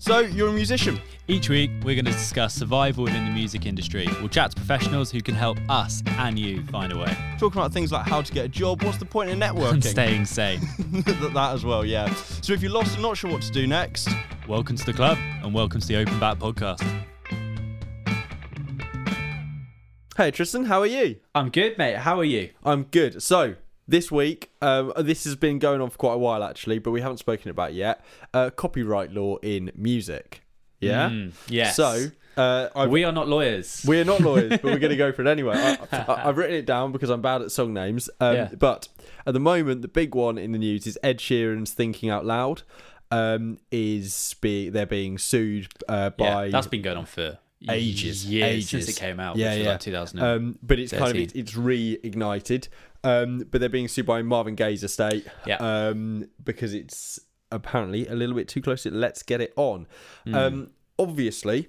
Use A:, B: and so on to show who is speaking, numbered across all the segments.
A: So, you're a musician.
B: Each week, we're going to discuss survival within the music industry. We'll chat to professionals who can help us and you find a way.
A: Talking about things like how to get a job, what's the point in networking?
B: And staying sane.
A: that, that as well, yeah. So, if you're lost and not sure what to do next,
B: welcome to the club and welcome to the Open Back podcast.
A: Hey, Tristan, how are you?
B: I'm good, mate. How are you?
A: I'm good. So, this week, um, this has been going on for quite a while actually, but we haven't spoken about it yet. Uh, copyright law in music. Yeah.
B: Mm, yes.
A: So uh,
B: we are not lawyers.
A: we're not lawyers, but we're going to go for it anyway. I, I've written it down because I'm bad at song names. Um,
B: Yeah.
A: But at the moment, the big one in the news is Ed Sheeran's "Thinking Out Loud." Um, is be they're being sued uh, by
B: yeah, that's been going on for
A: ages,
B: years
A: ages.
B: since it came out.
A: Yeah, yeah.
B: like 2000.
A: Um, but it's kind of
B: 13.
A: it's, it's reignited. Um, but they're being sued by Marvin Gaye's estate.
B: Yeah.
A: Um, because it's apparently a little bit too close to Let's Get It On.
B: Hmm.
A: Um, obviously,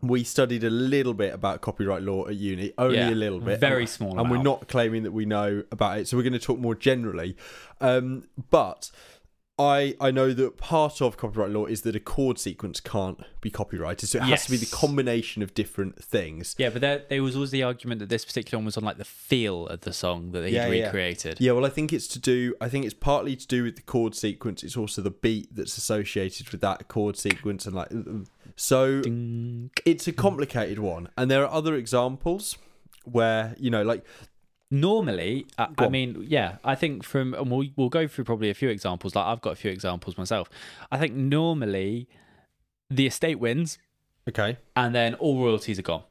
A: we studied a little bit about copyright law at uni, only
B: Yeah,
A: a little bit,
B: very small
A: and we're not claiming that we know about it. So we're going to talk more generally. Um, but I I know that part of copyright law is that a chord sequence can't be copyrighted, so it has to be the
B: Yes.
A: combination of different things.
B: yeah, but there, there was always the argument that this particular one was on like the feel of the song that they
A: Yeah,
B: recreated.
A: Yeah, well, I think it's to do. I think it's partly to do with the chord sequence. It's also the beat that's associated with that chord sequence, and like, uh, uh, so
B: Ding.
A: it's a complicated one. And there are other examples where you know, like,
B: Normally, I, I mean, yeah, I think from and we'll we'll go through probably a few examples. Like I've got a few examples myself. I think normally the estate wins,
A: okay,
B: and then all royalties are gone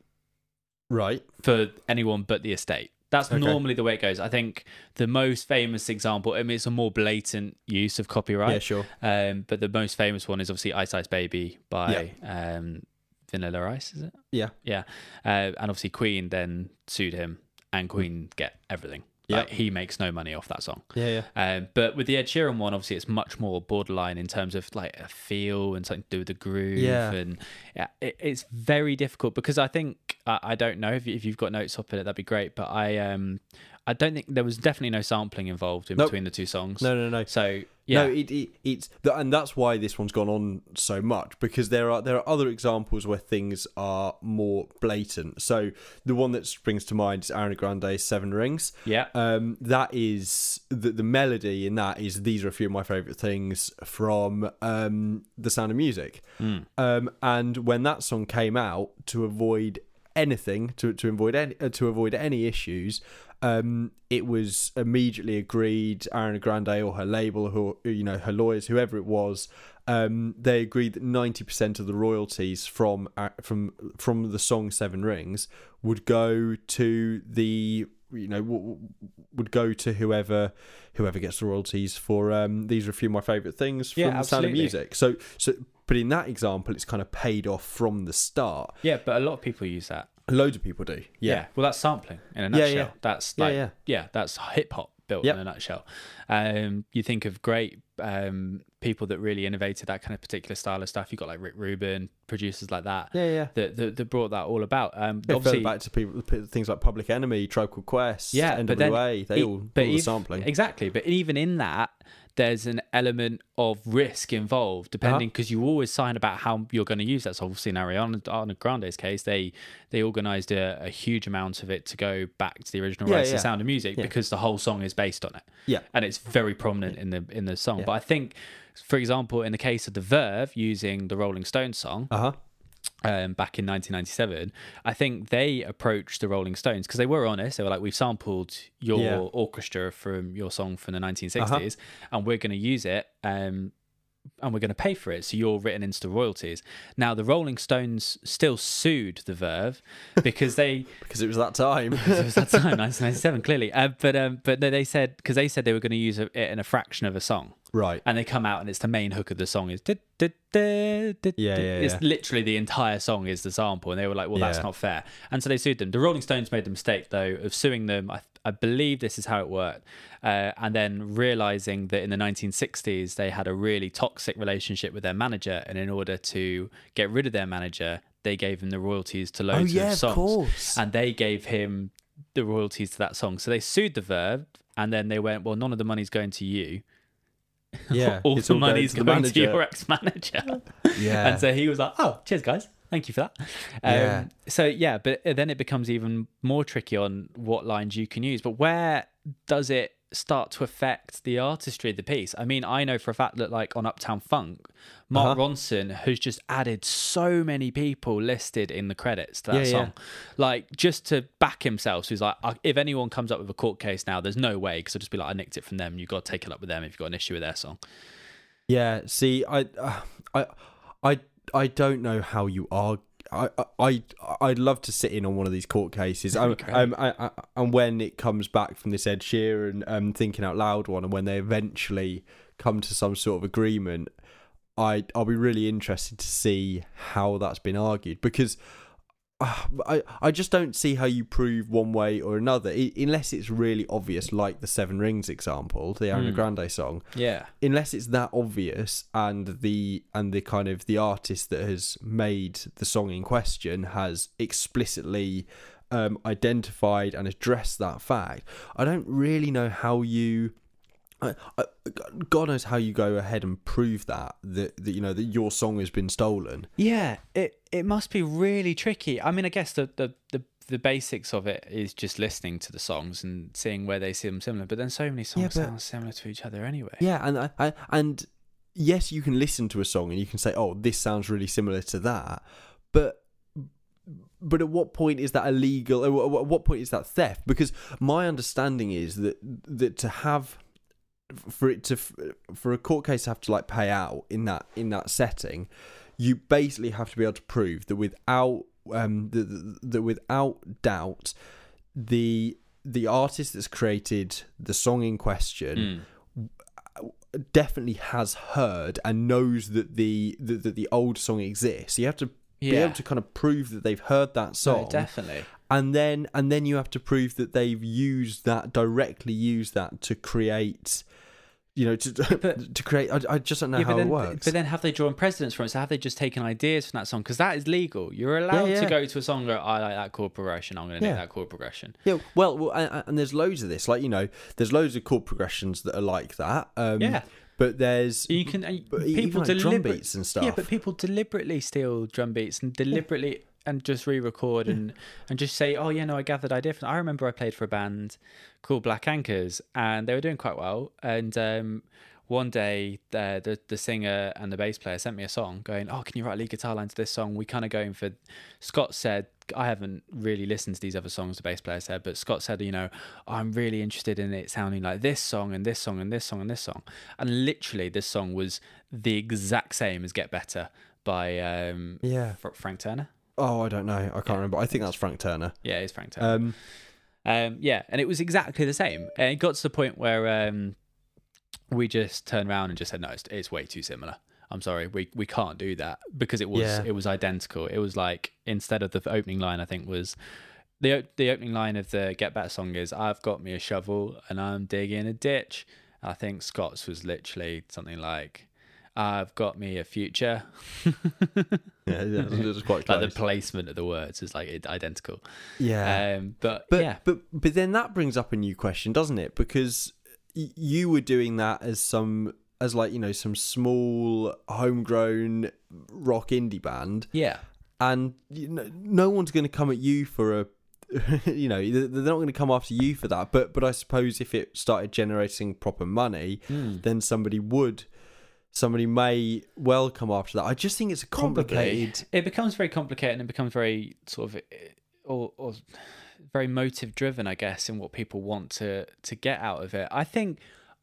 A: right,
B: for anyone but the estate. That's
A: Okay.
B: normally the way it goes. I think the most famous example, I mean, it's a more blatant use of copyright.
A: yeah, sure,
B: Um, but the most famous one is obviously Ice Ice Baby by um, Vanilla Ice, is it?
A: yeah,
B: Yeah. Uh, and obviously Queen then sued him, and Queen get everything.
A: Yeah.
B: Like, he makes no money off that song.
A: yeah, yeah.
B: Um, but with the Ed Sheeran one, obviously, it's much more borderline in terms of like a feel and something to do with the groove.
A: Yeah.
B: And yeah, it, it's very difficult because I think I, I don't know if, you- if you've got notes up in it, that'd be great. But I um I don't think there was definitely no sampling involved in
A: Nope.
B: between the two songs.
A: No, no, no.
B: So yeah,
A: No, it, it, it's and that's why this one's gone on so much because there are there are other examples where things are more blatant. So the one that springs to mind is Ariana Grande's Seven Rings.
B: yeah,
A: Um, that is the the melody in that is these are a few of my favorite things from um The Sound of Music. Um, and when that song came out, to avoid anything, to to avoid any uh, to avoid any issues. Um, it was immediately agreed. Ariana Grande or her label, who you know, her lawyers, whoever it was, um, they agreed that ninety percent of the royalties from uh, from from the song Seven Rings would go to the you know w- would go to whoever whoever gets the royalties for um these are a few of my favorite things from
B: Yeah,
A: the sound of music so so but in that example it's kind of paid off from the start
B: yeah. But a lot of people use that.
A: Loads of people do yeah,
B: Well, that's sampling in a nutshell.
A: yeah.
B: That's
A: Yeah,
B: like,
A: yeah.
B: yeah, that's hip hop built
A: Yep.
B: in a nutshell. Um, you think of great um, people that really innovated that kind of particular style of stuff. You got like Rick Rubin, producers like that.
A: yeah yeah
B: That, that, that brought that all about. Um,
A: yeah,
B: obviously,
A: back to people things like Public Enemy, Tribe Called Quest,
B: yeah,
A: NWA,
B: but then
A: they all,
B: but
A: all the sampling.
B: exactly. But even in that, there's an element of risk involved, depending
A: Uh-huh.
B: because you always sign about how you're going to use that. So obviously in Ariana, Grande's case, they they organised a, a huge amount of it to go back to the original
A: Yeah,
B: rights
A: yeah.
B: the Sound of Music
A: Yeah.
B: because the whole song is based on it.
A: Yeah.
B: and it's very prominent in the in the song. But I think, for example, in the case of the Verve using the Rolling Stones song,
A: Uh huh.
B: Um, back in 1997, I think they approached the Rolling Stones because they were honest. They were like, "We've sampled your
A: Yeah.
B: orchestra from your song from the 1960s,
A: Uh-huh.
B: and we're going to use it, um, and we're going to pay for it. So you're written into royalties." Now, the Rolling Stones still sued the Verve because they
A: Because it was that time.
B: it was that time, 1997, clearly. Uh, but um, but they said because they said they were going to use it in a fraction of a song
A: right.
B: and they come out and it's the main hook of the song is did, did, did, did,
A: Yeah, yeah,
B: it's
A: yeah.
B: literally the entire song is the sample and they were like well that's
A: Yeah.
B: not fair and so they sued them the rolling stones made the mistake though of suing them i, I believe this is how it worked uh, and then realizing that in the 1960s they had a really toxic relationship with their manager and in order to get rid of their manager they gave him the royalties to loads
A: Oh, yeah,
B: of
A: of
B: songs
A: course.
B: and they gave him the royalties to that song so they sued the verve and then they went well none of the money's going to you
A: Yeah,
B: all the
A: all going
B: money's
A: to the
B: going to, your ex-manager.
A: Yeah.
B: And so he was like, "Oh, cheers, guys. Thank you for that." Um,
A: Yeah.
B: So yeah, but then it becomes even more tricky on what lines you can use. But where does it start to affect the artistry of the piece? I mean, I know for a fact that like on Uptown Funk, Mark
A: Uh-huh.
B: Ronson has just added so many people listed in the credits to that
A: Yeah, yeah.
B: song, like just to back himself. So he's like, if anyone comes up with a court case now, there's no way because I'll just be like, I nicked it from them. You got to take it up with them if you've got an issue with their song.
A: Yeah, see, I, uh, I, I, I don't know how you are. I, I, I'd love to sit in on one of these court cases. Um,
B: Okay.
A: um, I, I, and when it comes back from this Ed Sheeran um, thinking out loud one, and when they eventually come to some sort of agreement, I, I'll be really interested to see how that's been argued because. Uh, I, I just don't see how you prove one way or another I, unless it's really obvious, like the Seven Rings example, the Ariana
B: Mm.
A: Grande song
B: Yeah.
A: unless it's that obvious and the and the kind of the artist that has made the song in question has explicitly um, identified and addressed that fact i don't really know how you I, I, God knows how you go ahead and prove that, that that you know that your song has been stolen.
B: Yeah, it it must be really tricky. I mean, I guess the the the, the basics of it is just listening to the songs and seeing where they seem similar. But then so many songs
A: but-
B: sound similar to each other anyway.
A: Yeah, and I, I and yes, you can listen to a song and you can say, "Oh, this sounds really similar to that," but but at what point is that illegal? At what- at what point is that theft? Because my understanding is that that to have for it to for a court case to have to like pay out in that in that setting, you basically have to be able to prove that without um that, that without doubt the the artist that's created the song in question
B: Mm.
A: definitely has heard and knows that the that, that the old song exists. You have to be able to kind of prove that they've heard that
B: No,
A: song,
B: definitely.
A: And then and then you have to prove that they've used that directly used that to create. You know, to
B: but-
A: to create. I, I just don't know
B: Yeah,
A: how
B: then,
A: it works.
B: but then have they drawn precedents from it? So have they just taken ideas from that song? Because that is legal. You're allowed
A: yeah.
B: to go to a song and go, I like that chord progression. I'm going to
A: Yeah.
B: that chord progression.
A: Yeah, well, well and, and there's loads of this. Like you know, there's loads of chord progressions that are like that. Um,
B: Yeah.
A: but there's
B: You can people
A: like drum beats and stuff.
B: Yeah, but people deliberately steal drum beats and deliberately and just re-record and and just say, "Oh yeah, no, I gathered idea from." I remember I played for a band called Black Anchors, and they were doing quite well. And um, one day, the, the the singer and the bass player sent me a song, going, "Oh, can you write a lead guitar line to this song?" We kind of going for. Scott said, "I haven't really listened to these other songs." The bass player said, but Scott said, "You know, I'm really interested in it sounding like this song and this song and this song and this song." And literally, this song was the exact same as "Get Better" by um,
A: yeah.
B: Frank Turner.
A: Oh, I don't know. I can't remember. I think that's Frank Turner.
B: Yeah, it's Frank Turner.
A: Um,
B: Um, yeah, and it was exactly the same. And it got to the point where um, we just turned around and just said, "No, it's, it's way too similar." I'm sorry, we we can't do that because it was
A: Yeah.
B: it was identical. It was like instead of the opening line, I think was the the opening line of the Get Better song is "I've got me a shovel and I'm digging a ditch." I think Scott's was literally something like "I've got me a future."
A: yeah, yeah, it was quite
B: like the placement of the words is like identical.
A: yeah,
B: Um, but,
A: but
B: yeah,
A: but but then that brings up a new question, doesn't it? Because you were doing that as some as like you know some small homegrown rock indie band,
B: yeah.
A: and you know, no one's going to come at you for a. you know they're they're not going to come after you for that but but i suppose if it started generating proper money
B: Mm.
A: then somebody would somebody may well come after that i just think it's a complicated
B: It becomes very complicated and it becomes very sort of eh, or, or very motive driven, I guess, in what people want to to get out of it. I think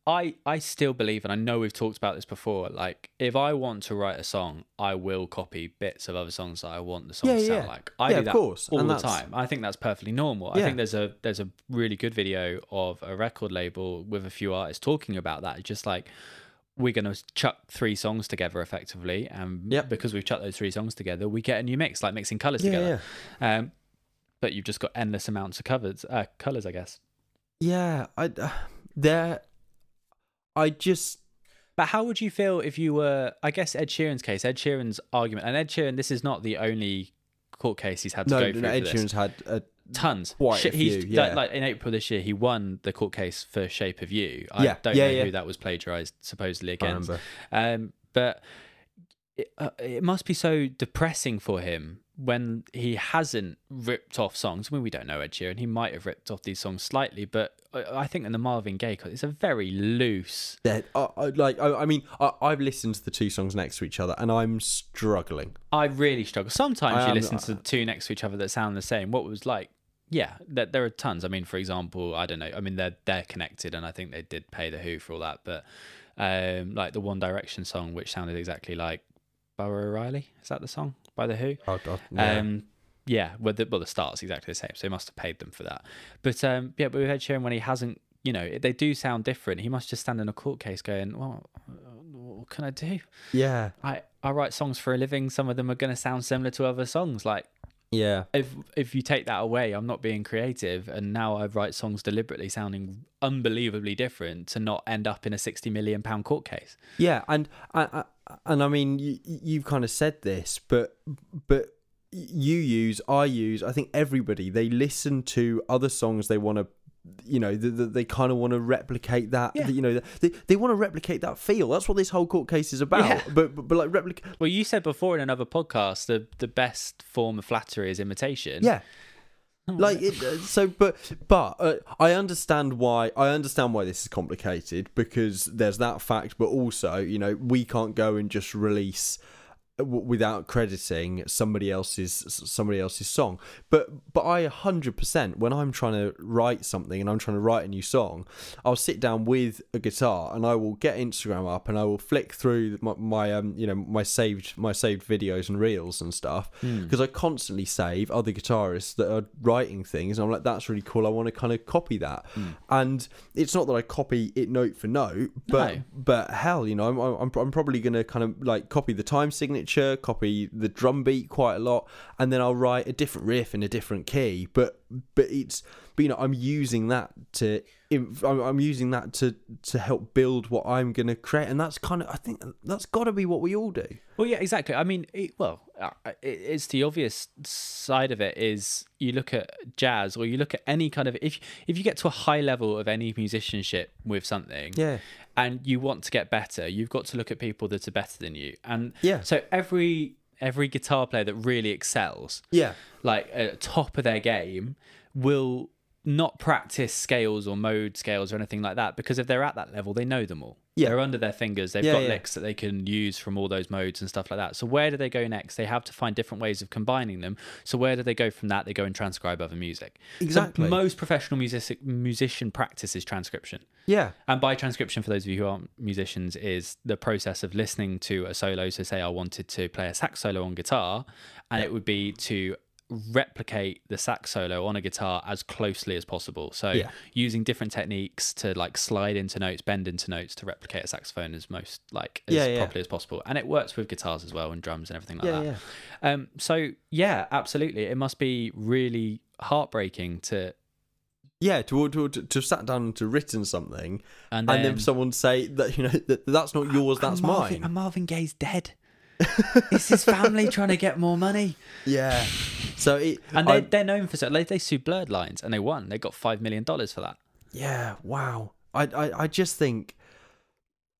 B: I I still believe, and I know we've talked about this before. Like, if I want to write a song, I will copy bits of other songs that I want the song
A: Yeah,
B: to sound
A: yeah.
B: like. I
A: Yeah,
B: do
A: of
B: that
A: course,
B: all
A: and
B: the
A: that's-
B: time. I think that's perfectly normal. I think there's a there's a really good video of a record label with a few artists talking about that. It's just like we're going to chuck three songs together effectively and
A: Yep.
B: because we've chucked those three songs together we get a new mix like mixing colors
A: Yeah,
B: together. um but you've just got endless amounts of covers uh colors i guess.
A: Yeah i uh, there i just
B: but how would you feel if you were i guess ed sheeran's case ed sheeran's argument and ed sheeran this is not the only court case he's had to
A: no,
B: go through
A: no ed sheeran's had a
B: tons.
A: Quite a
B: Sh-
A: few, yeah.
B: like, like in April this year, he won the court case for Shape of You. I
A: Yeah,
B: don't
A: yeah,
B: know who that was plagiarized supposedly against. Um, but it, uh, it must be so depressing for him when he hasn't ripped off songs. I mean, we don't know Ed Sheeran. He might have ripped off these songs slightly, but I think in the Marvin Gaye, it's a very loose.
A: That- I, like I, I mean, I, I've listened to the two songs next to each other, and I'm struggling.
B: I really struggle. Sometimes
A: I
B: you listen to two next to each other that sound the same. What was like? Yeah, there, there are tons. I mean, for example, I don't know. I mean, they're they're connected, and I think they did pay the Who for all that. But um, like the One Direction song, which sounded exactly like Baba O'Riley. Is that the song by the Who?
A: I, I, yeah.
B: Um, yeah, well the, well, the start's exactly the same, so he must have paid them for that. But um, yeah, but with Ed Sheeran, when he hasn't, you know, they do sound different. He must just stand in a court case going, "Well, what can I do?
A: yeah,
B: I I write songs for a living. Some of them are going to sound similar to other songs. Like
A: yeah,
B: if if you take that away, I'm not being creative, and now I write songs deliberately sounding unbelievably different to not end up in a sixty million pound court case.
A: yeah. And I, I, and I mean, you, you've kind of said this, but but you use, I use, I think everybody they listen to other songs they want to. You know, the, the, they kind of want to replicate that.
B: Yeah.
A: You know, they they want to replicate that feel. That's what this whole court case is about.
B: Yeah.
A: But, but but like replicate.
B: Well, you said before in another podcast the the best form of flattery is imitation.
A: Yeah. Like it, uh, so, but but uh, I understand why I understand why this is complicated because there's that fact, but also you know we can't go and just release w- without crediting somebody else's somebody else's song. But but I hundred percent when I'm trying to write something and I'm trying to write a new song, I'll sit down with a guitar and I will get Instagram up and I will flick through my, my um you know my saved my saved videos and reels and stuff because I constantly save other guitarists that are writing things and I'm like that's really cool. I want to kind of copy that, and it's not that I copy it note for note, but
B: No.
A: but hell, you know, I'm I'm, I'm probably gonna kind of like copy the time signature, copy the drum beat quite a lot, and then I'll write a different riff in a different key. But but it's but you know I'm using that to I'm, I'm using that to to help build what I'm gonna create, and that's kind of I think that's got to be what we all do.
B: Well, yeah, exactly. I mean, it, well, uh, it's the obvious side of it is you look at jazz or you look at any kind of if if you get to a high level of any musicianship with something,
A: Yeah.
B: and you want to get better, you've got to look at people that are better than you, and
A: Yeah.
B: So every every guitar player that really excels,
A: Yeah.
B: like at top of their game, will not practice scales or mode scales or anything like that because if they're at that level, they know them all.
A: Yeah.
B: They're under their fingers. They've
A: Yeah,
B: got
A: yeah.
B: licks that they can use from all those modes and stuff like that. So where do they go next? They have to find different ways of combining them. So where do they go from that? They go and transcribe other music. So
A: Exactly.
B: most professional music musician practice is transcription.
A: Yeah.
B: And by transcription, for those of you who aren't musicians, is the process of listening to a solo. So, say I wanted to play a sax solo on guitar, and it would be to replicate the sax solo on a guitar as closely as possible. So,
A: Yeah.
B: using different techniques to like slide into notes, bend into notes to replicate a saxophone as most like as
A: Yeah, yeah.
B: properly as possible. And it works with guitars as well and drums and everything like that. Um, so yeah, absolutely. It must be really heartbreaking to
A: Yeah, to, to to to sat down and to written something,
B: and
A: and
B: then,
A: then someone say that you know that that's not ah, yours, ah,
B: that's Marvin,
A: mine.
B: And Marvin Gaye's dead. it's his family trying to get more money.
A: Yeah. So it
B: And they're,
A: I-
B: they're known for so they, they sued Blurred Lines and they won. They got five million dollars for that.
A: yeah, wow. I I I just think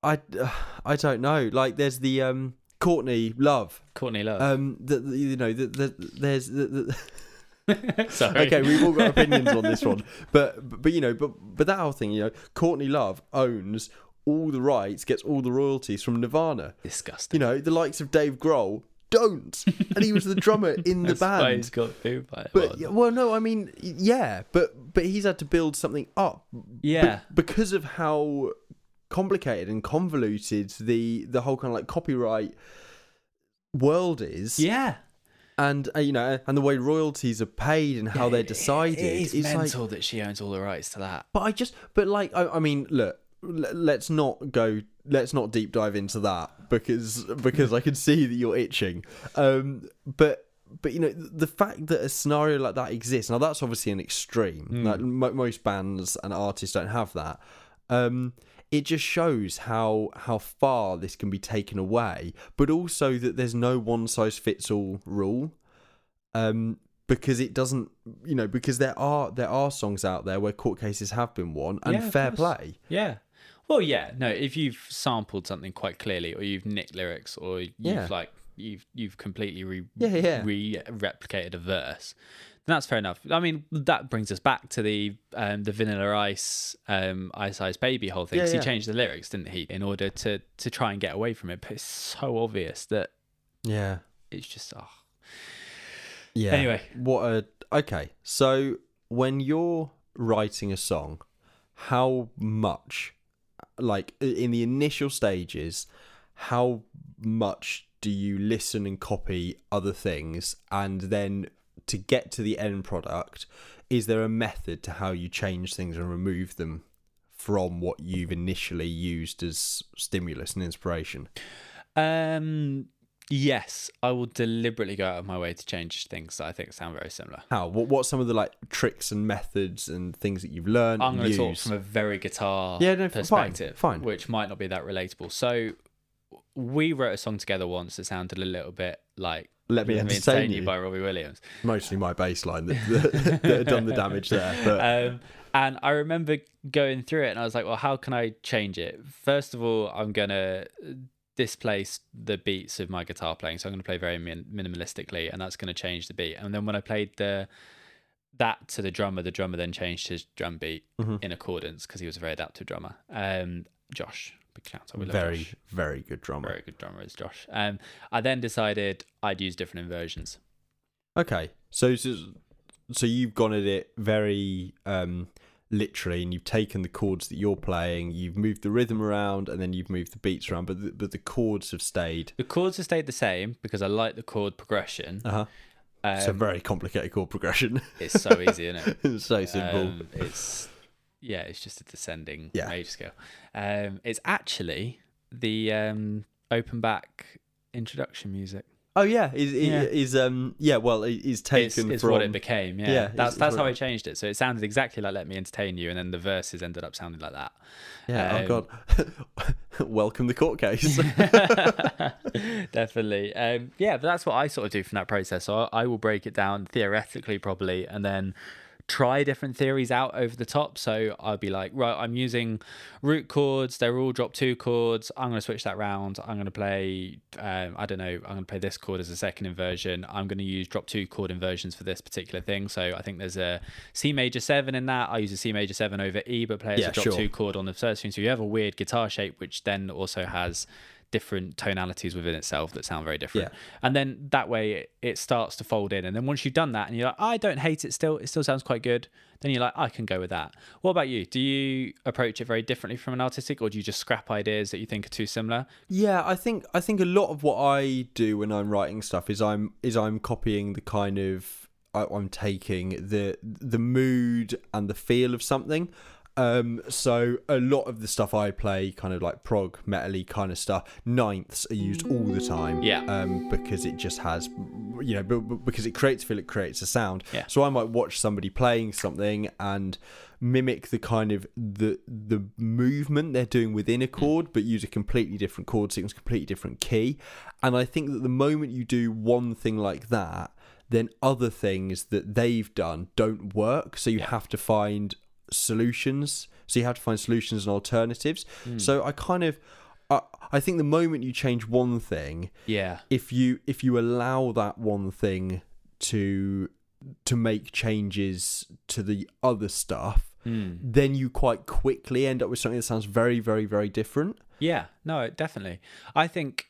A: I uh, I don't know. Like there's the um Courtney Love.
B: Courtney Love.
A: Um the, the you know the, the there's the, the
B: Sorry.
A: okay, we've all got opinions on this one, but, but but you know, but but that whole thing, you know, Courtney Love owns all the rights, gets all the royalties from Nirvana.
B: Disgusting.
A: You know, the likes of Dave Grohl don't, and he was the drummer in the band.
B: he's got food by it.
A: But
B: Well,
A: yeah, well, no, I mean, yeah, but but he's had to build something up. be-
B: Yeah.
A: because of how complicated and convoluted the the whole kind of like copyright world is.
B: yeah.
A: and uh, you know, and the way royalties are paid and how they're decided.
B: It is
A: it's like,
B: mental that she owns all the rights to that.
A: but I just, but like, I, I mean, look, let's not go. Let's not deep dive into that because because I can see that you're itching. Um, but but you know the fact that a scenario like that exists now that's obviously an extreme. Like mo most bands and artists don't have that. Um, it just shows how how far this can be taken away, but also that there's no one size fits all rule. Um, because it doesn't you know because there are there are songs out there where court cases have been won and
B: Yeah,
A: fair play
B: Yeah. Well, yeah. No, if you've sampled something quite clearly, or you've nicked lyrics, or you've
A: Yeah.
B: like you've you've completely re
A: Yeah, yeah.
B: re replicated a verse, then that's fair enough. I mean, that brings us back to the um, the Vanilla Ice um, Ice Ice Baby whole thing.
A: Yeah.
B: He changed the lyrics, didn't he, in order to to try and get away from it? But it's so obvious that
A: yeah
B: it's just oh.
A: yeah
B: Anyway.
A: what a okay so when you're writing a song how much like in the initial stages how much do you listen and copy other things and then to get to the end product is there a method to how you change things and remove them from what you've initially used as stimulus and inspiration
B: Um. Yes, I will deliberately go out of my way to change things that I think sound very similar.
A: how what what's some of the like tricks and methods and things that you've learned
B: I'm going to talk from a very guitar
A: Yeah, no, f- fine,
B: perspective,
A: fine.
B: which might not be that relatable. So we wrote a song together once that sounded a little bit like
A: Let Me Entertain You.
B: by Robbie Williams.
A: mostly my bass line that, that, that had done the damage there. But
B: Um, and I remember going through it and I was like, well, how can I change it? First of all, I'm going to displace the beats of my guitar playing. So I'm going to play very min- minimalistically and that's going to change the beat. And then when I played the that to the drummer, the drummer then changed his drum beat
A: Mhm.
B: in accordance because he was a very adaptive drummer. Um, Josh, big shout out.
A: Very,
B: Josh.
A: very good drummer.
B: very good drummer is Josh. Um, I then decided I'd use different inversions.
A: Okay, so, so so you've gone at it very um, literally, and you've taken the chords that you're playing, you've moved the rhythm around, and then you've moved the beats around, but the, but the chords have stayed.
B: The chords have stayed the same because I like the chord progression.
A: Uh huh.
B: Um,
A: it's a very complicated chord progression.
B: it's so easy, isn't it?
A: it's so simple.
B: Um, it's yeah, it's just a descending
A: Yeah.
B: major scale. Um, it's actually the um, open back introduction music.
A: Oh yeah, is
B: yeah.
A: is um yeah. Well, is
B: It's,
A: taken
B: it's
A: from
B: what it became. Yeah,
A: Yeah,
B: that's
A: it's- it's
B: that's how I changed it. So it sounded exactly like "Let Me Entertain You," and then the verses ended up sounding like that.
A: yeah.
B: um,
A: oh god, welcome the court case.
B: Definitely. Um, yeah, but that's what I sort of do from that process. So I, I will break it down theoretically, probably, and then try different theories out over the top. So I'll be like, right, I'm using root chords. They're all drop two chords. I'm going to switch that round. I'm going to play, um, I don't know, I'm going to play this chord as a second inversion. I'm going to use drop two chord inversions for this particular thing. So I think there's a C major seven in that. I use a C major seven over E, but play as
A: Yeah,
B: a drop
A: sure.
B: two chord on the third string. So you have a weird guitar shape, which then also has different tonalities within itself that sound very different.
A: Yeah.
B: And then that way it, it starts to fold in. And then once you've done that and you're like, I don't hate it still, it still sounds quite good. Then you're like, I can go with that. What about you? Do you approach it very differently from an artistic or do you just scrap ideas that you think are too similar?
A: Yeah, I think I think a lot of what I do when I'm writing stuff is I'm is I'm copying the kind of I, I'm taking the the mood and the feel of something. Um, so a lot of the stuff I play, kind of like prog, metally kind of stuff, ninths are used all the time.
B: Yeah.
A: Um, because it just has, you know, but, but because it creates feel, it creates a sound.
B: Yeah.
A: So I might watch somebody playing something and mimic the kind of the the movement they're doing within a chord, but use a completely different chord sequence, completely different key. And I think that the moment you do one thing like that, then other things that they've done don't work. So you have to find solutions. So you have to find solutions and alternatives. So I kind of, I, I think the moment you change one thing,
B: Yeah.
A: if you if you allow that one thing to to make changes to the other stuff,
B: Hmm.
A: then you quite quickly end up with something that sounds very, very, very different.
B: Yeah, no, definitely. I think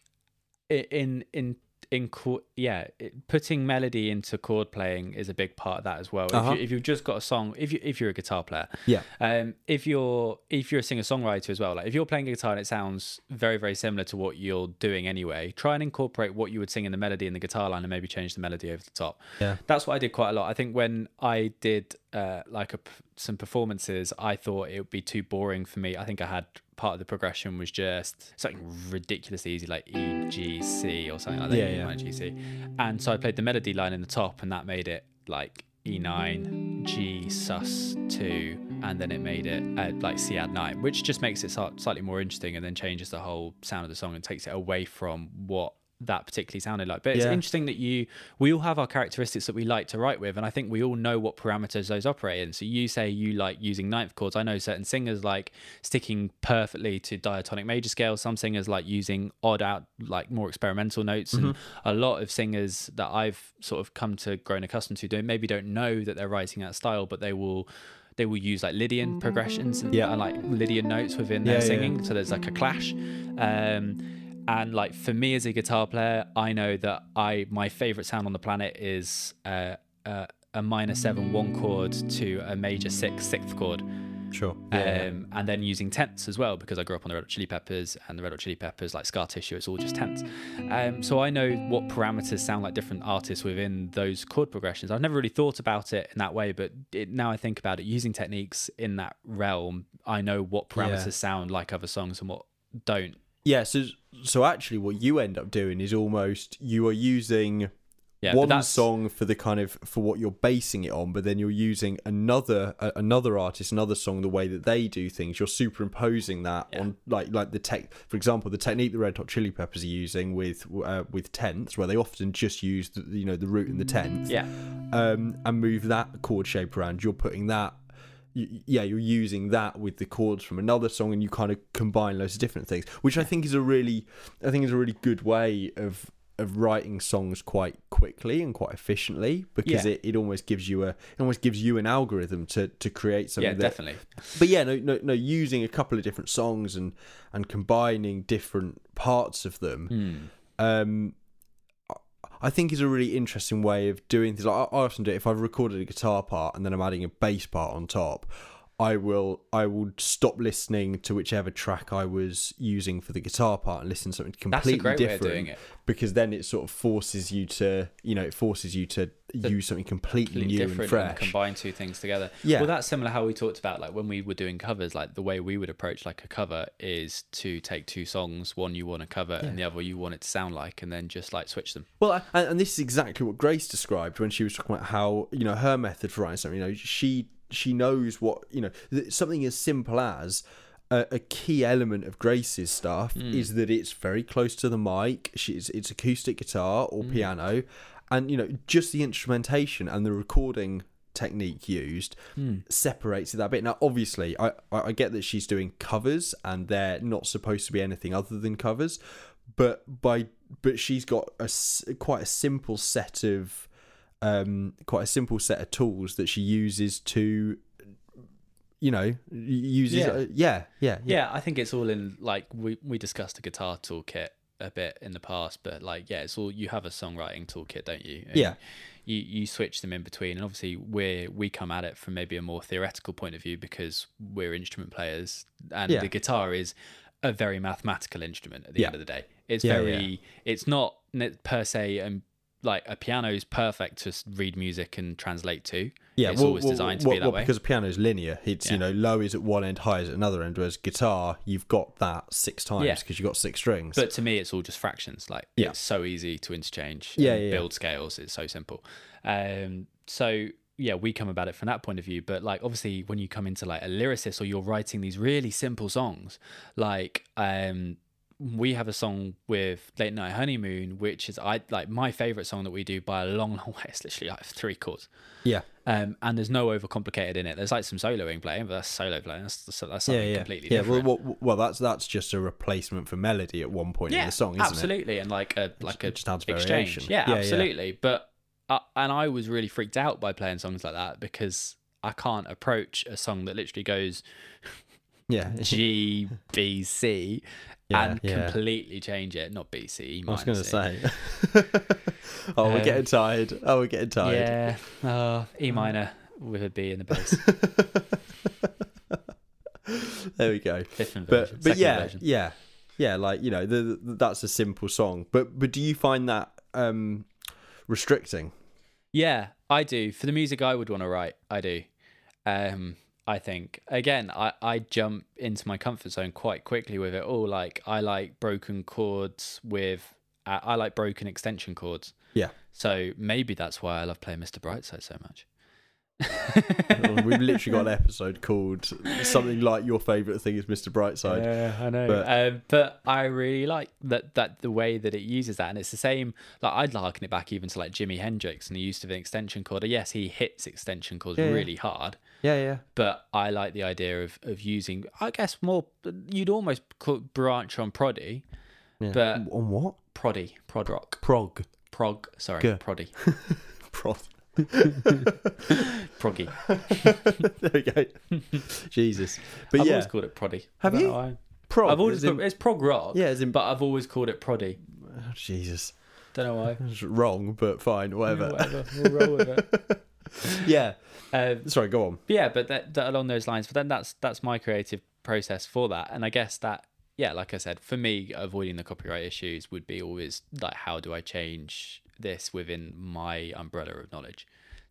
B: in in in chord, yeah, it, putting melody into chord playing is a big part of that as well.
A: Uh-huh.
B: If, you, if you've just got a song, if you if you're a guitar player,
A: Yeah.
B: um, if you're if you're a singer songwriter as well, like if you're playing a guitar and it sounds very very similar to what you're doing anyway, try and incorporate what you would sing in the melody in the guitar line and maybe change the melody over the top.
A: Yeah.
B: that's what I did quite a lot. I think when I did uh, like a some performances, I thought it would be too boring for me. I think I had part of the progression was just something ridiculously easy, like E G C or something like that.
A: Yeah,
B: E
A: yeah.
B: G C, and so I played the melody line in the top, and that made it like E9, G sus two, and then it made it uh, like C add nine, which just makes it slightly more interesting, and then changes the whole sound of the song and takes it away from what that particularly sounded like. But it's
A: Yeah.
B: interesting that you we all have our characteristics that we like to write with, and I think we all know what parameters those operate in. So you say you like using ninth chords. I know certain singers like sticking perfectly to diatonic major scales. Some singers like using odd out, like more experimental notes, and
A: Mm-hmm.
B: a lot of singers that I've sort of come to grown accustomed to don't maybe don't know that they're writing that style, but they will. They will use like Lydian progressions and,
A: Yeah.
B: and like Lydian notes within their
A: Yeah, yeah.
B: singing, so there's like a clash. Um, and like for me as a guitar player, I know that I my favorite sound on the planet is uh, uh, a minor seven one chord to a major six sixth chord.
A: Sure.
B: Um, and then using tenths as well because I grew up on the Red Hot Chili Peppers and the Red Hot Chili Peppers like Scar Tissue it's all just tenths um, so I know what parameters sound like different artists within those chord progressions I've never really thought about it in that way but it, now I think about it using techniques in that realm I know what parameters
A: Yeah.
B: sound like other songs and what don't
A: Yeah, so so actually, what you end up doing is almost you are using
B: yeah
A: one song for the kind of for what you're basing it on, but then you're using another uh, another artist, another song, the way that they do things. You're superimposing that
B: Yeah.
A: on like like the tech. For example, the technique the Red Hot Chili Peppers are using with uh, with tenths, where they often just use the, you know the root and the tenth,
B: yeah
A: um, and move that chord shape around. You're putting that. Yeah, you're using that with the chords from another song, and you kind of combine loads of different things, which I think is a really, I think is a really good way of of writing songs quite quickly and quite efficiently because
B: Yeah.
A: it, it almost gives you a it almost gives you an algorithm to to create something
B: yeah
A: that
B: definitely
A: but yeah no, no no using a couple of different songs and and combining different parts of them
B: Hmm.
A: um I think is a really interesting way of doing things. Like I I often do it if I've recorded a guitar part and then I'm adding a bass part on top. I will I will stop listening to whichever track I was using for the guitar part and listen to something
B: That's a
A: completely
B: great way of
A: different.
B: doing it.
A: Because then it sort of forces you to you know it forces you to use something completely
B: completely
A: new and fresh.
B: combine two things together.
A: Yeah.
B: Well, that's similar how we talked about like when we were doing covers. Like the way we would approach like a cover is to take two songs, one you want to cover and the other you want it to sound like, and then just like switch them.
A: Well, and, and this is exactly what Grace described when she was talking about how you know her method for writing something. You know, she she knows what you know something as simple as. A, a key element of Grace's stuff hmm. is that it's very close to the mic. She's it's acoustic guitar or hmm. piano, and you know just the instrumentation and the recording technique used hmm. separates it that bit. Now, obviously, I I I get that she's doing covers and they're not supposed to be anything other than covers, but by but she's got a quite a simple set of um quite a simple set of tools that she uses to you know uses
B: Yeah.
A: uh, yeah yeah
B: Yeah, I think it's all in like we we discussed the guitar toolkit a bit in the past, but like yeah, it's all you have a songwriting toolkit, don't you? And
A: Yeah.
B: You you switch them in between, and obviously we we come at it from maybe a more theoretical point of view because we're instrument players, and
A: Yeah.
B: the guitar is a very mathematical instrument at the
A: Yeah.
B: end of the day. It's
A: Yeah,
B: very it's not per se um like a piano is perfect to read music and translate to.
A: Yeah,
B: it's
A: well,
B: always
A: well,
B: designed to
A: well,
B: be that
A: well,
B: way.
A: because a piano is linear. It's
B: Yeah.
A: you know low is at one end, high is at another end. Whereas guitar, you've got that six times
B: Yeah.
A: because you've got six strings.
B: But to me, it's all just fractions. Like
A: Yeah.
B: it's so easy to interchange.
A: Yeah, yeah, yeah.
B: build scales. It's so simple. Um, so yeah, we come about it from that point of view. But like obviously, when you come into like a lyricist or you're writing these really simple songs, like um, we have a song with Late Night Honeymoon, which is I like my favorite song that we do by a long, long way. It's literally like three chords.
A: yeah,
B: Um, and there's no overcomplicated in it. There's like some soloing playing, but that's solo playing. That's, that's something
A: yeah,
B: completely
A: yeah. Well,
B: different.
A: well, well, that's that's just a replacement for melody at one point in the song, isn't it?
B: absolutely, and like a like a
A: It just adds
B: exchange.
A: variation.
B: Yeah,
A: Yeah, yeah.
B: absolutely. But uh, and I was really freaked out by playing songs like that because I can't approach a song that literally goes
A: Yeah,
B: G B C
A: Yeah,
B: and
A: yeah.
B: completely change it. Not B C. E
A: I was going to say. oh, we're
B: Um,
A: getting tired. Oh, we're getting tired.
B: Yeah, uh, E minor with a B in the bass.
A: There we go.
B: Different
A: But
B: version.
A: but
B: second
A: yeah,
B: version.
A: yeah, yeah. Like you know, the, the, that's a simple song. But but do you find that um restricting?
B: Yeah, I do. For the music I would want to write, I do. Um, I think again, I, I jump into my comfort zone quite quickly with it all. Like I like broken chords with, I I like broken extension chords.
A: Yeah.
B: So maybe that's why I love playing Mr. Brightside so much.
A: We've literally got an episode called something like "Your favorite thing is Mr. Brightside."
B: Yeah, I know.
A: But-
B: But, um, but I really like that that the way that it uses that, and it's the same. Like I'd liken it back even to like Jimi Hendrix and the use of an extension chord. Yes, he hits extension chords
A: Yeah, yeah.
B: really hard,
A: Yeah, yeah.
B: but I like the idea of of using. I guess more. You'd almost call, branch on proddy,
A: yeah.
B: But-
A: on what?
B: proddy, prod rock,
A: Prog.
B: prog. Sorry,
A: G.
B: proddy,
A: Prog.
B: proggy.
A: there we go. Jesus. But
B: I've
A: yeah,
B: always called it proddy.
A: Have
B: I
A: you?
B: why.
A: prog.
B: I've always
A: in-
B: it's prog rock.
A: yeah, in,
B: but I've always called it proddy.
A: oh, Jesus.
B: Don't know why.
A: It's wrong, but fine, whatever.
B: Yeah, whatever. We'll roll with it.
A: yeah.
B: Um,
A: Sorry, go on.
B: yeah, but that, that along those lines. But then that's that's my creative process for that, and I guess that yeah, like I said, for me, avoiding the copyright issues would be always like, how do I change this within my umbrella of knowledge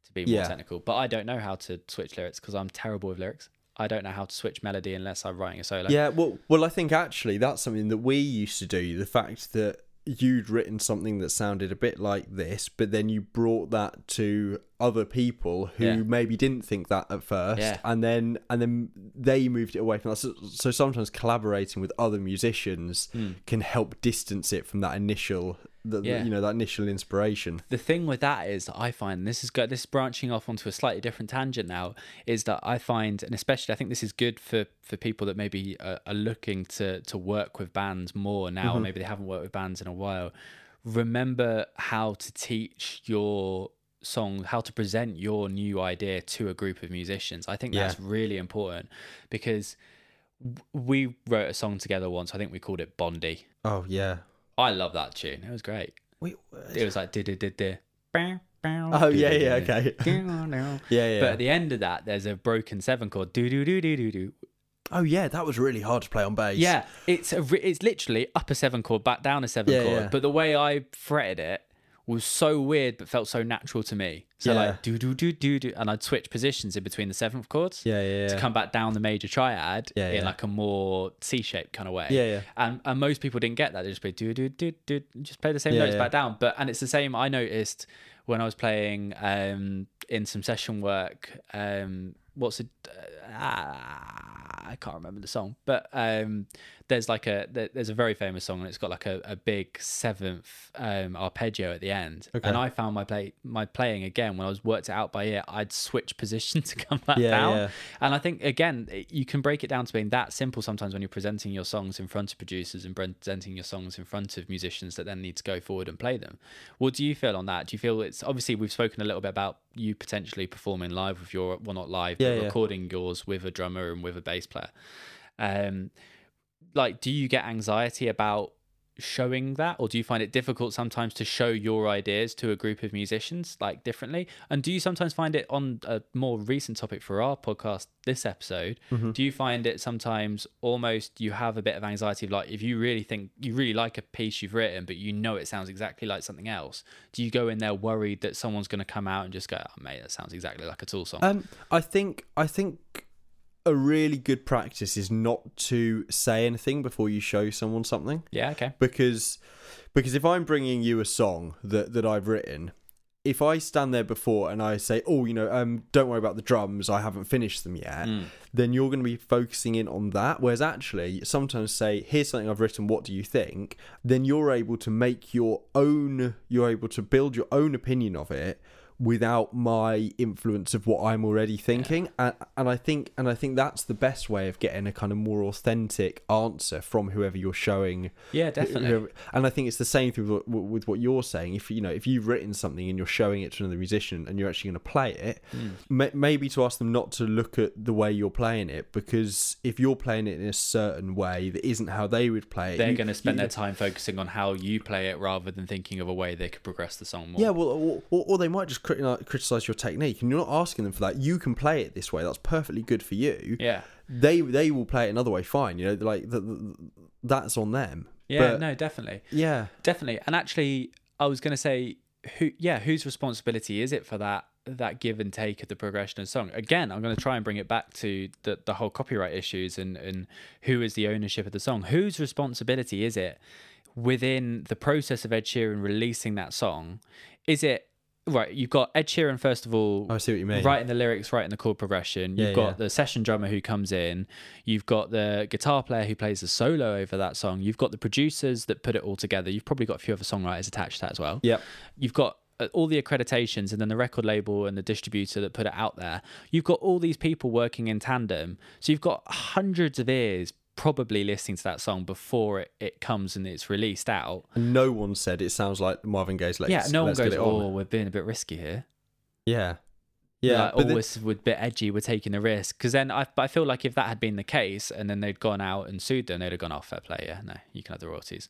B: to be more
A: Yeah.
B: technical? But I don't know how to switch lyrics because I'm terrible with lyrics. I don't know how to switch melody unless I'm writing a solo.
A: Yeah, well, well, I think actually that's something that we used to do. The fact that you'd written something that sounded a bit like this, but then you brought that to other people who
B: Yeah.
A: maybe didn't think that at first,
B: Yeah.
A: and then and then they moved it away from that. So, so sometimes collaborating with other musicians hmm. can help distance it from that initial, the.
B: Yeah.
A: you know, that initial inspiration.
B: the thing with that is that I find this is good. This is branching off onto a slightly different tangent now. Is that I find, and especially I think this is good for for people that maybe are, are looking to to work with bands more now, or maybe they haven't worked with bands in a while. Remember how to teach your song, how to present your new idea to a group of musicians. I think
A: Yeah.
B: that's really important because we wrote a song together once. I think we called it Bondy.
A: Oh yeah.
B: I love that tune. It was great.
A: Wait,
B: It was like did did did did.
A: Oh yeah, yeah, okay.
B: yeah,
A: Yeah, yeah.
B: But at the end of that, there's a broken seven chord. Do do do do do do.
A: oh yeah, that was really hard to play on bass.
B: Yeah, it's a, it's literally up a seven chord, back down a seven
A: Yeah,
B: chord.
A: yeah.
B: But the way I fretted it was so weird, but felt so natural to me. So
A: Yeah.
B: like do do do do do, and I'd switch positions in between the seventh chords.
A: Yeah, yeah, yeah.
B: To come back down the major triad
A: Yeah,
B: in like a more C-shaped kind of way.
A: Yeah, yeah.
B: And and most people didn't get that. They just play do do do do, just play the same notes back down. But and it's the same. I noticed when I was playing um in some session work. Um, what's it? Uh, I can't remember the song, but um, there's like a there's a very famous song and it's got like a, a big seventh um arpeggio at the end.
A: Okay.
B: And I found my play my playing again when I was worked it out by ear. I'd switch position to come back
A: Yeah,
B: down.
A: yeah.
B: And I think again, you can break it down to being that simple sometimes when you're presenting your songs in front of producers and presenting your songs in front of musicians that then need to go forward and play them. What do you feel on that? Do you feel it's obviously we've spoken a little bit about you potentially performing live with your well not live,
A: Yeah,
B: but
A: yeah.
B: recording yours with a drummer and with a bass player. Um like do you get anxiety about showing that? Or do you find it difficult sometimes to show your ideas to a group of musicians like differently? And do you sometimes find it on a more recent topic for our podcast this episode
A: Mm-hmm.
B: do you find it sometimes almost you have a bit of anxiety of like if you really think you really like a piece you've written but you know it sounds exactly like something else do you go in there worried that someone's going to come out and just go oh mate that sounds exactly like a tool song?
A: Um, I think I think a really good practice is not to say anything before you show someone something
B: yeah okay
A: because because if I'm bringing you a song that that I've written, if I stand there before and I say, "Oh, you know, um, don't worry about the drums, I haven't finished them yet," then you're going to be focusing in on that. Whereas actually, sometimes say, "Here's something I've written. What do you think?" Then you're able to make your own. You're able to build your own opinion of it without my influence of what I'm already thinking. And, and I think and I think that's the best way of getting a kind of more authentic answer from whoever you're showing
B: yeah definitely.
A: whoever- and I think it's the same thing with, what- with what you're saying. If you know, if you've written something and you're showing it to another musician and you're actually going to play it,
B: hmm.
A: ma- maybe to ask them not to look at the way you're playing it because if you're playing it in a certain way that isn't how they would play it,
B: they're going to spend
A: you-
B: their time focusing on how you play it rather than thinking of a way they could progress the song more.
A: Yeah, well, or, or, they might just criticize your technique, and you're not asking them for that. You can play it this way; that's perfectly good for you.
B: yeah
A: They they will play it another way, fine. You know, like the, the, that's on them.
B: yeah
A: But-
B: no definitely
A: Yeah,
B: definitely and actually i was going to say who yeah whose responsibility is it for that that give and take of the progression of song again i'm going to try and bring it back to the, the whole copyright issues and and who is the ownership of the song whose responsibility is it within the process of ed sheeran releasing that song is it right, you've got Ed Sheeran first of all.
A: I see what you mean.
B: Writing the lyrics, writing the chord progression. You've
A: Yeah,
B: got
A: yeah.
B: the session drummer who comes in. You've got the guitar player who plays the solo over that song. You've got the producers that put it all together. You've probably got a few other songwriters attached to that as well.
A: Yep.
B: You've got uh, all the accreditations and then the record label and the distributor that put it out there. You've got all these people working in tandem. So you've got hundreds of ears probably listening to that song before it, it comes and it's released out.
A: And no one said it sounds like Marvin Gaye's Let's,
B: yeah, no one goes,
A: Get It On.
B: oh, we're being a bit risky here.
A: Yeah. Yeah.
B: like,
A: but
B: oh,
A: the-
B: this would bit edgy. We're taking a risk because then I, but I feel like if that had been the case and then they'd gone out and sued them, they'd have gone off fair play. Yeah, no, you can have the royalties.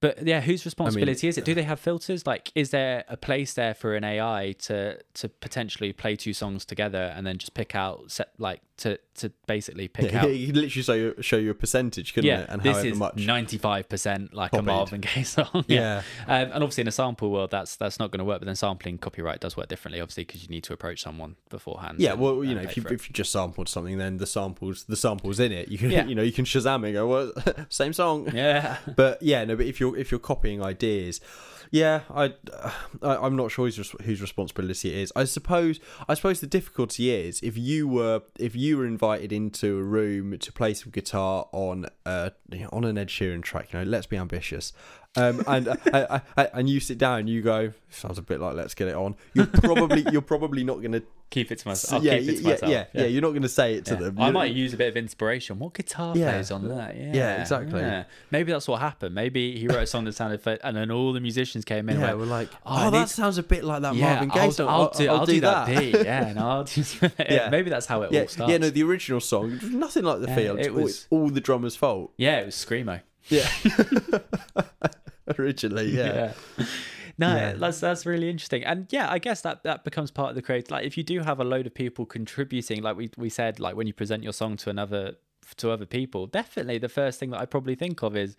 B: But yeah, whose responsibility is it? Do uh, they have filters? Like, is there a place there for an AI to to potentially play two songs together and then just pick out set like to to basically pick
A: yeah,
B: out?
A: he could literally show you, show you a percentage, couldn't
B: Yeah,
A: it? And
B: this
A: however
B: is
A: much.
B: ninety five percent like a. Marvin Gaye song.
A: Yeah.
B: um, and obviously in a sample world, that's that's not going to work. But then sampling copyright does work differently, obviously, because you need to approach someone beforehand.
A: Yeah,
B: and-
A: well, you know, if you if you just sampled something, then the samples the samples in it, you can
B: Yeah.
A: you know you can Shazam it and go well, same song.
B: yeah.
A: But yeah, no, but if you're if you're copying ideas, yeah, I, I I'm not sure whose whose responsibility it is. I suppose I suppose the difficulty is if you were if you were invited into a room to play some guitar on uh on an Ed Sheeran track, you know, let's be ambitious. Um, and uh, I, I, and you sit down, you go, sounds a bit like let's get it on. You're probably you're probably not going to
B: keep it to myself. I'll
A: yeah,
B: keep it to
A: yeah,
B: myself.
A: yeah, yeah, You're not going to say it to
B: Yeah.
A: them.
B: I
A: You-
B: might use a bit of inspiration. What guitar
A: Yeah.
B: plays on that? Yeah,
A: Yeah, exactly.
B: yeah. Maybe that's what happened. Maybe he wrote a song that sounded, fa- and then all the musicians came in.
A: Yeah,
B: and
A: we're like,
B: Oh,
A: oh, that sounds a bit like that
B: yeah,
A: Marvin Gaye
B: I'll,
A: song.
B: I'll, do, I'll, do that,
A: that.
B: beat. Yeah, and I'll just, yeah.
A: Yeah.
B: Maybe that's how it
A: yeah,
B: all starts.
A: yeah, no, the original song, nothing like the
B: Yeah,
A: feel.
B: it
A: It's all,
B: was-
A: all the drummer's fault.
B: yeah, it was screamo.
A: Yeah, originally, yeah.
B: No,
A: Yeah.
B: that's that's really interesting, and yeah, I guess that that becomes part of the creative. Like, if you do have a load of people contributing, like we we said, like when you present your song to another to other people, definitely the first thing that I probably think of is,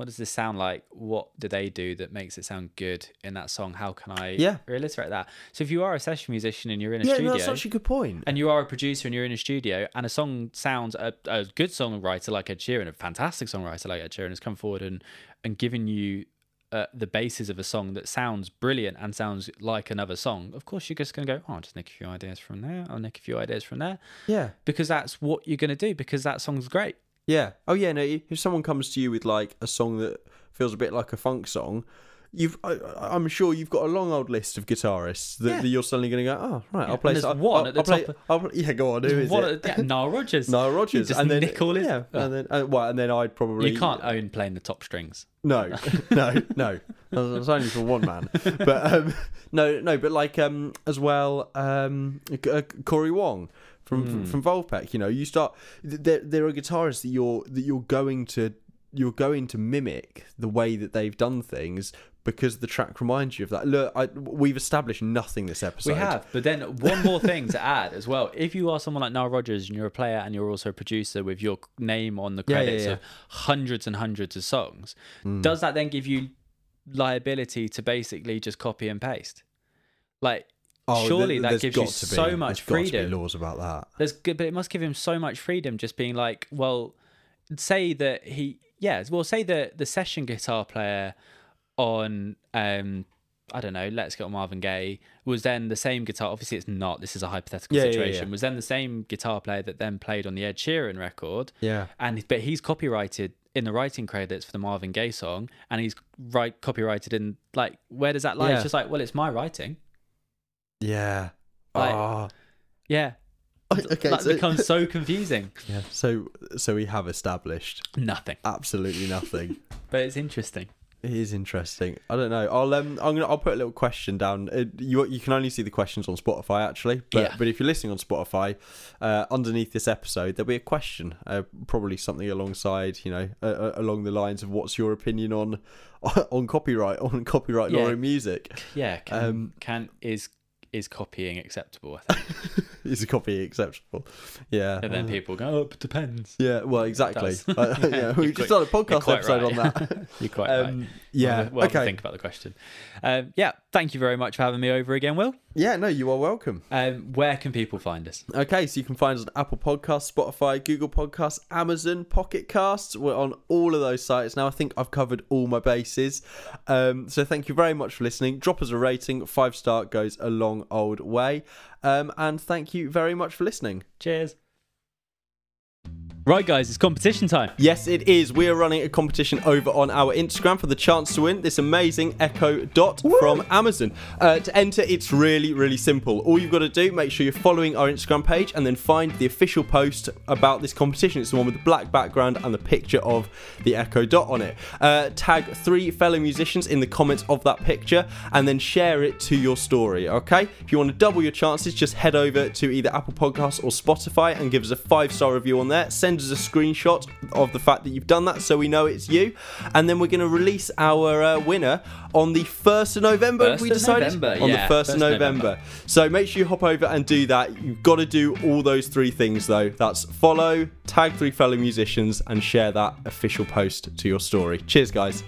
B: what does this sound like? What do they do that makes it sound good in that song? How can I
A: Yeah.
B: reiterate that? So if you are a session musician and you're in a
A: Yeah,
B: studio,
A: no, that's such a good point.
B: and you are a producer and you're in a studio and a song sounds a, a good songwriter like Ed Sheeran, a fantastic songwriter like Ed Sheeran has come forward and and given you uh, the basis of a song that sounds brilliant and sounds like another song. Of course, you're just going to go, oh, I'll just nick a few ideas from there. I'll nick a few ideas from there
A: Yeah,
B: because that's what you're going to do because that song's great.
A: Yeah. Oh, yeah. No, if someone comes to you with like a song that feels a bit like a funk song, you've, I, I'm sure you've got a long old list of guitarists that,
B: Yeah.
A: that you're suddenly going to go, oh, right,
B: Yeah,
A: I'll play.
B: and there's
A: I'll-
B: one
A: I'll-
B: at the
A: I'll play-
B: top
A: I'll yeah, go on. Who is
B: What
A: it?
B: a- yeah, Nile Rodgers.
A: Nile Rodgers,
B: just
A: and then
B: nick all
A: yeah,
B: Oh.
A: and then uh, well, and then I'd probably
B: You can't own playing the top strings.
A: No, no, no. That's only for one man. But um, no, no. But like um, as well, um, uh, Corey Wong from
B: Hmm.
A: from Vulfpeck. You know, you start. There, there are guitarists that you're that you're going to you're going to mimic the way that they've done things because the track reminds you of that. Look, I, we've established nothing this episode.
B: We have, but then one more thing to add as well. If you are someone like Nile Rodgers and you're a player and you're also a producer with your name on the
A: Yeah, yeah,
B: credits
A: yeah.
B: of hundreds and hundreds of songs,
A: Mm.
B: does that then give you liability to basically just copy and paste? Like,
A: Oh,
B: surely
A: there-
B: that gives you
A: to be-
B: so much
A: there's got to be
B: freedom.
A: laws about that.
B: There's good, but it must give him so much freedom. Just being like, well, say that he, yeah, well, say that the session guitar player on, um, I don't know, Let's Get on Marvin Gaye was then the same guitar. Obviously, it's not. This is a hypothetical
A: Yeah, yeah,
B: situation.
A: yeah.
B: Was then the same guitar player that then played on the Ed Sheeran record,
A: Yeah.
B: and but he's copyrighted in the writing credits for the Marvin Gaye song, and he's right copyrighted in like where does that lie?
A: Yeah.
B: It's just like, well, it's my writing.
A: Yeah.
B: Like-
A: Ah.
B: Yeah,
A: okay.
B: that
A: so,
B: becomes so confusing.
A: yeah. So so we have established
B: Nothing,
A: absolutely nothing.
B: but it's interesting.
A: It is interesting. I don't know. I'll um, I'm gonna I'll put a little question down. Uh, you you can only see the questions on Spotify actually, but
B: Yeah.
A: but if you're listening on Spotify, uh, underneath this episode there'll be a question, uh, probably something alongside you know uh, along the lines of what's your opinion on on copyright on copyright law
B: Yeah.
A: in music.
B: Yeah, can,
A: Um,
B: can is is copying acceptable? I think.
A: is a copy acceptable? Yeah.
B: And then people go, oh, it depends.
A: Yeah, well, exactly.
B: does.
A: Uh, yeah, we just
B: quite-
A: done a podcast
B: you're quite
A: episode on that.
B: You're quite right.
A: Um, yeah.
B: Well, well,
A: okay.
B: think about the question. Um, yeah, thank you very much for having me over again, Will.
A: Yeah, no, you are welcome.
B: Um, where can people find us?
A: Okay, so you can find us on Apple Podcasts, Spotify, Google Podcasts, Amazon, Pocket Casts. We're on all of those sites now. I think I've covered all my bases. Um, so thank you very much for listening. Drop us a rating. Five star goes a long old way. Um, and thank you very much for listening.
B: Cheers. Right, guys, it's competition time.
A: Yes, it is. We are running a competition over on our Instagram for the chance to win this amazing Echo Dot from Amazon. Uh, to enter, it's really, really simple. All you've got to do, make sure you're following our Instagram page and then find the official post about this competition. It's the one with the black background and the picture of the Echo Dot on it. Uh, tag three fellow musicians in the comments of that picture and then share it to your story, okay? If you want to double your chances, just head over to either Apple Podcasts or Spotify and give us a five star review on there. Send us a screenshot of the fact that you've done that so we know it's you. And then we're going to release our uh, winner on the 1st of November,
B: 1st
A: we decided?
B: November,
A: on
B: yeah,
A: the 1st,
B: 1st
A: of
B: of
A: November.
B: November.
A: So make sure you hop over and do that. You've got to do all those three things though. That's follow, tag three fellow musicians, and share that official post to your story. Cheers, guys.